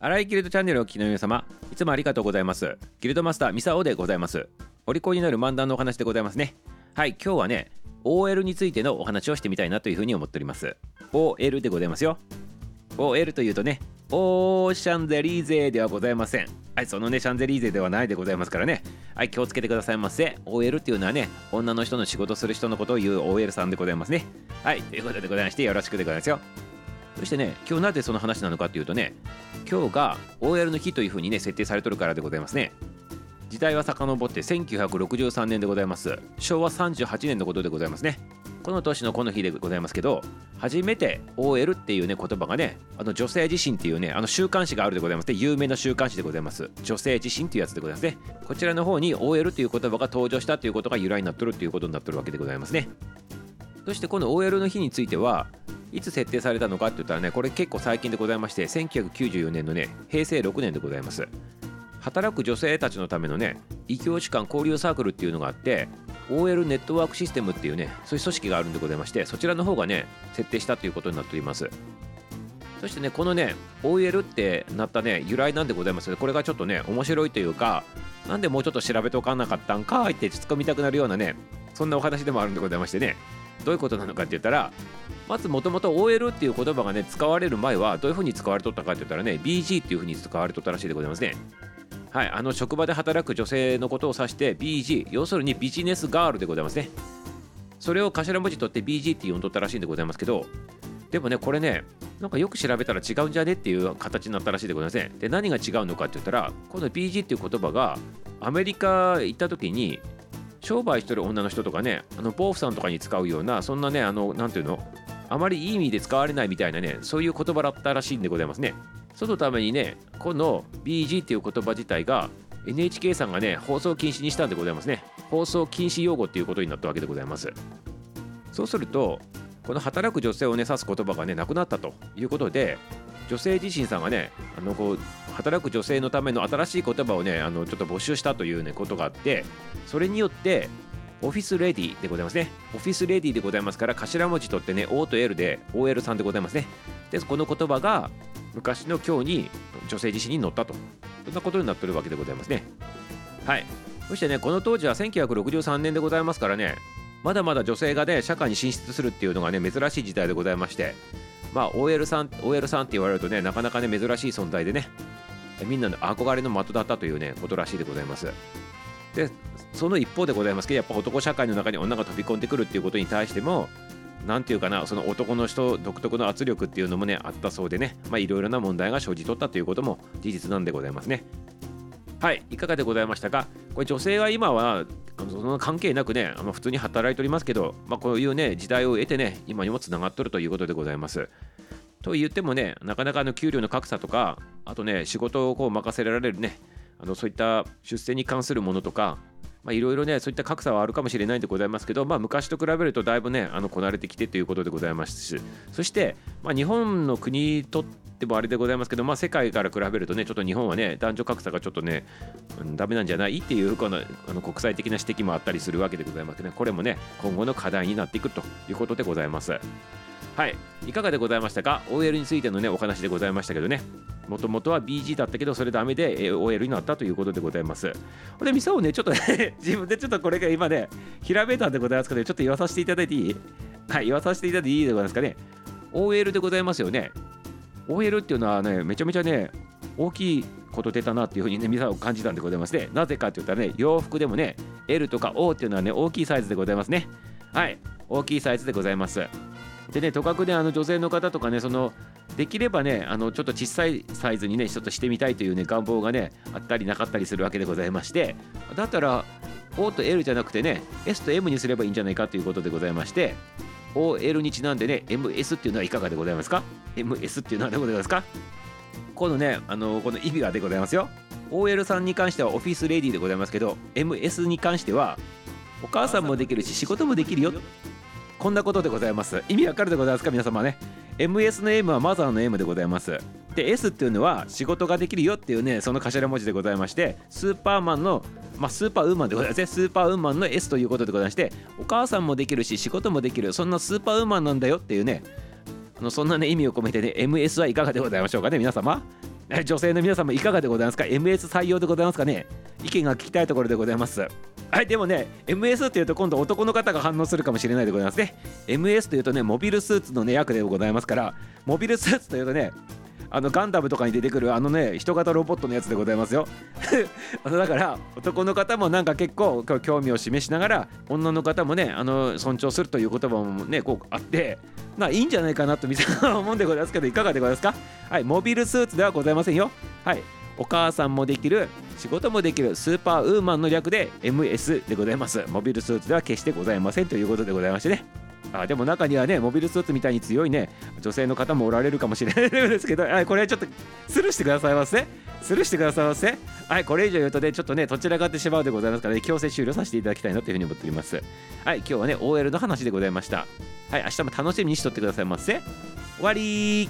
荒井ギルドチャンネルをお聞きの皆様いつもありがとうございます。ギルドマスターミサオでございます。お利口になる漫談のお話でございますね。はい今日はね OL についてのお話をしてみたいなというふうに思っております。OL でございますよ。OL というとねオーシャンゼリーゼではございません。はいそのねシャンゼリーゼではないでございますからね。はい気をつけてくださいませ。OL っていうのはね女の人の仕事する人のことを言う OL さんでございますね。はいということでございましてよろしくでございますよ。そしてね今日なぜその話なのかっていうとね今日が OL の日というふうにね設定されてるからでございますね。時代は遡って1963年でございます。昭和38年のことでございますね。この年のこの日でございますけど初めて OL っていうね言葉がねあの女性自身っていうねあの週刊誌があるでございますね。有名な週刊誌でございます。女性自身っていうやつでございますね。こちらの方に OL という言葉が登場したということが由来になっとるっていうことになってるわけでございますね。そしてこの OL の日についてはいつ設定されたのかって言ったらねこれ結構最近でございまして1994年のね平成6年でございます。働く女性たちのためのね異教士間交流サークルっていうのがあって OL ネットワークシステムっていうねそういう組織があるんでございましてそちらの方がね設定したということになっております。そしてねこのね OL ってなったね由来なんでございますこれがちょっとね面白いというかなんでもうちょっと調べておかなかったんかいって突っ込みたくなるようなねそんなお話でもあるんでございましてね。どういうことなのかって言ったらまずもともと OL っていう言葉がね使われる前はどういうふうに使われとったかって言ったらね BG っていうふうに使われとったらしいでございますね。はいあの職場で働く女性のことを指して BG 要するにビジネスガールでございますね。それを頭文字取って BG って呼んどったらしいんでございますけどでもねこれねなんかよく調べたら違うんじゃねっていう形になったらしいでございますねで何が違うのかって言ったらこの BG っていう言葉がアメリカ行った時に商売してる女の人とかねあのボーフさんとかに使うようなそんなねあのなんていうのあまりいい意味で使われないみたいなねそういう言葉だったらしいんでございますね。そのためにねこの BG っていう言葉自体が NHK さんがね放送禁止にしたんでございますね。放送禁止用語っていうことになったわけでございます。そうするとこの働く女性をね指す言葉がねなくなったということで女性自身さんがねあのこう働く女性のための新しい言葉をねあのちょっと募集したというねことがあってそれによってオフィスレディでございますね。オフィスレディでございますから頭文字取ってね O と L で OL さんでございますね。でこの言葉が昔の今日に女性自身に乗ったとそんなことになってるわけでございますね。はい。そしてねこの当時は1963年でございますからねまだまだ女性がね社会に進出するっていうのがね珍しい時代でございましてまあ OL さん OL さんって言われるとねなかなかね珍しい存在でねみんなの憧れの的だったというねことらしいでございます。でその一方でございますけどやっぱ男社会の中に女が飛び込んでくるっていうことに対しても何て言うかなその男の人独特の圧力っていうのもねあったそうでねまあいろいろな問題が生じとったということも事実なんでございますね。はいいかがでございましたか？これ女性は今はあのその関係なくねあ普通に働いておりますけど、まあ、こういうね時代を得てね今にもつながっとるということでございます。と言ってもねなかなかの給料の格差とかあとね仕事をこう任せられるねあのそういった出世に関するものとかいろいろねそういった格差はあるかもしれないんでございますけど、まあ、昔と比べるとだいぶねあのこなれてきてということでございますしそして、まあ、日本の国とってもあれでございますけど、まあ、世界から比べるとねちょっと日本はね男女格差がちょっとね、うん、ダメなんじゃない？っていうこのあの国際的な指摘もあったりするわけでございますけど、ね、これもね今後の課題になっていくということでございます。はい、いかがでございましたか ?OL についてのねお話でございましたけどね。もともとは BG だったけどそれダメで OL になったということでございます。これミサをねちょっとね 自分でちょっとこれが今ねひらめいたんでございますけどちょっと言わさせていただいていい？はい言わさせていただいていいでございますかね？OL でございますよね。OL っていうのはねめちゃめちゃね大きいこと出たなっていうふうにね皆さん感じたんでございますね。なぜかって言ったらね洋服でもね L とか O っていうのはね大きいサイズでございますね。はい。大きいサイズでございます。でねとかくねあの女性の方とかねそのできればねあのちょっと小さいサイズにねちょっとしてみたいというね願望がねあったりなかったりするわけでございまして。だったら O と L じゃなくてね S と M にすればいいんじゃないかということでございまして。OL にちなんでね MS っていうのはいかがでございますか ?MS っていうのはどうございますか？このねあのこの意味がでございますよ。OL さんに関してはオフィスレディでございますけど MS に関してはお母さんもできるし仕事もできるよ。こんなことでございます。意味わかるでございますか？皆様ね。MS の M はマザーの M でございます。で S っていうのは仕事ができるよっていうねその頭文字でございましてスーパーマンのまあ、スーパーウーマンでございますね。スーパーウーマンの S ということでございましてお母さんもできるし仕事もできるそんなスーパーウーマンなんだよっていうねあのそんなね意味を込めてね MS はいかがでございましょうかね皆様。女性の皆様いかがでございますか？MS 採用でございますかね？意見が聞きたいところでございます。はいでもね MS っていうと今度男の方が反応するかもしれないでございますね。MS というとねモビルスーツのね役でございますからモビルスーツというとねあのガンダムとかに出てくるあのね人型ロボットのやつでございますよ。あのだから男の方もなんか結構興味を示しながら女の方もねあの尊重するという言葉もねこうあってまいいんじゃないかなと見せ思うんでございますけどいかがでございますか？はいモビルスーツではございませんよ。はいお母さんもできる仕事もできるスーパーウーマンの略で MS でございます。モビルスーツでは決してございませんということでございましてね。あでも中にはねモビルスーツみたいに強いね女性の方もおられるかもしれないですけど はいこれちょっとスルーしてくださいませスルーしてくださいませはいこれ以上言うとねちょっとねどちらかってしまうでございますからね強制終了させていただきたいなというふうに思っております。はい今日はね OL の話でございました。はい明日も楽しみにしとってくださいませ。終わり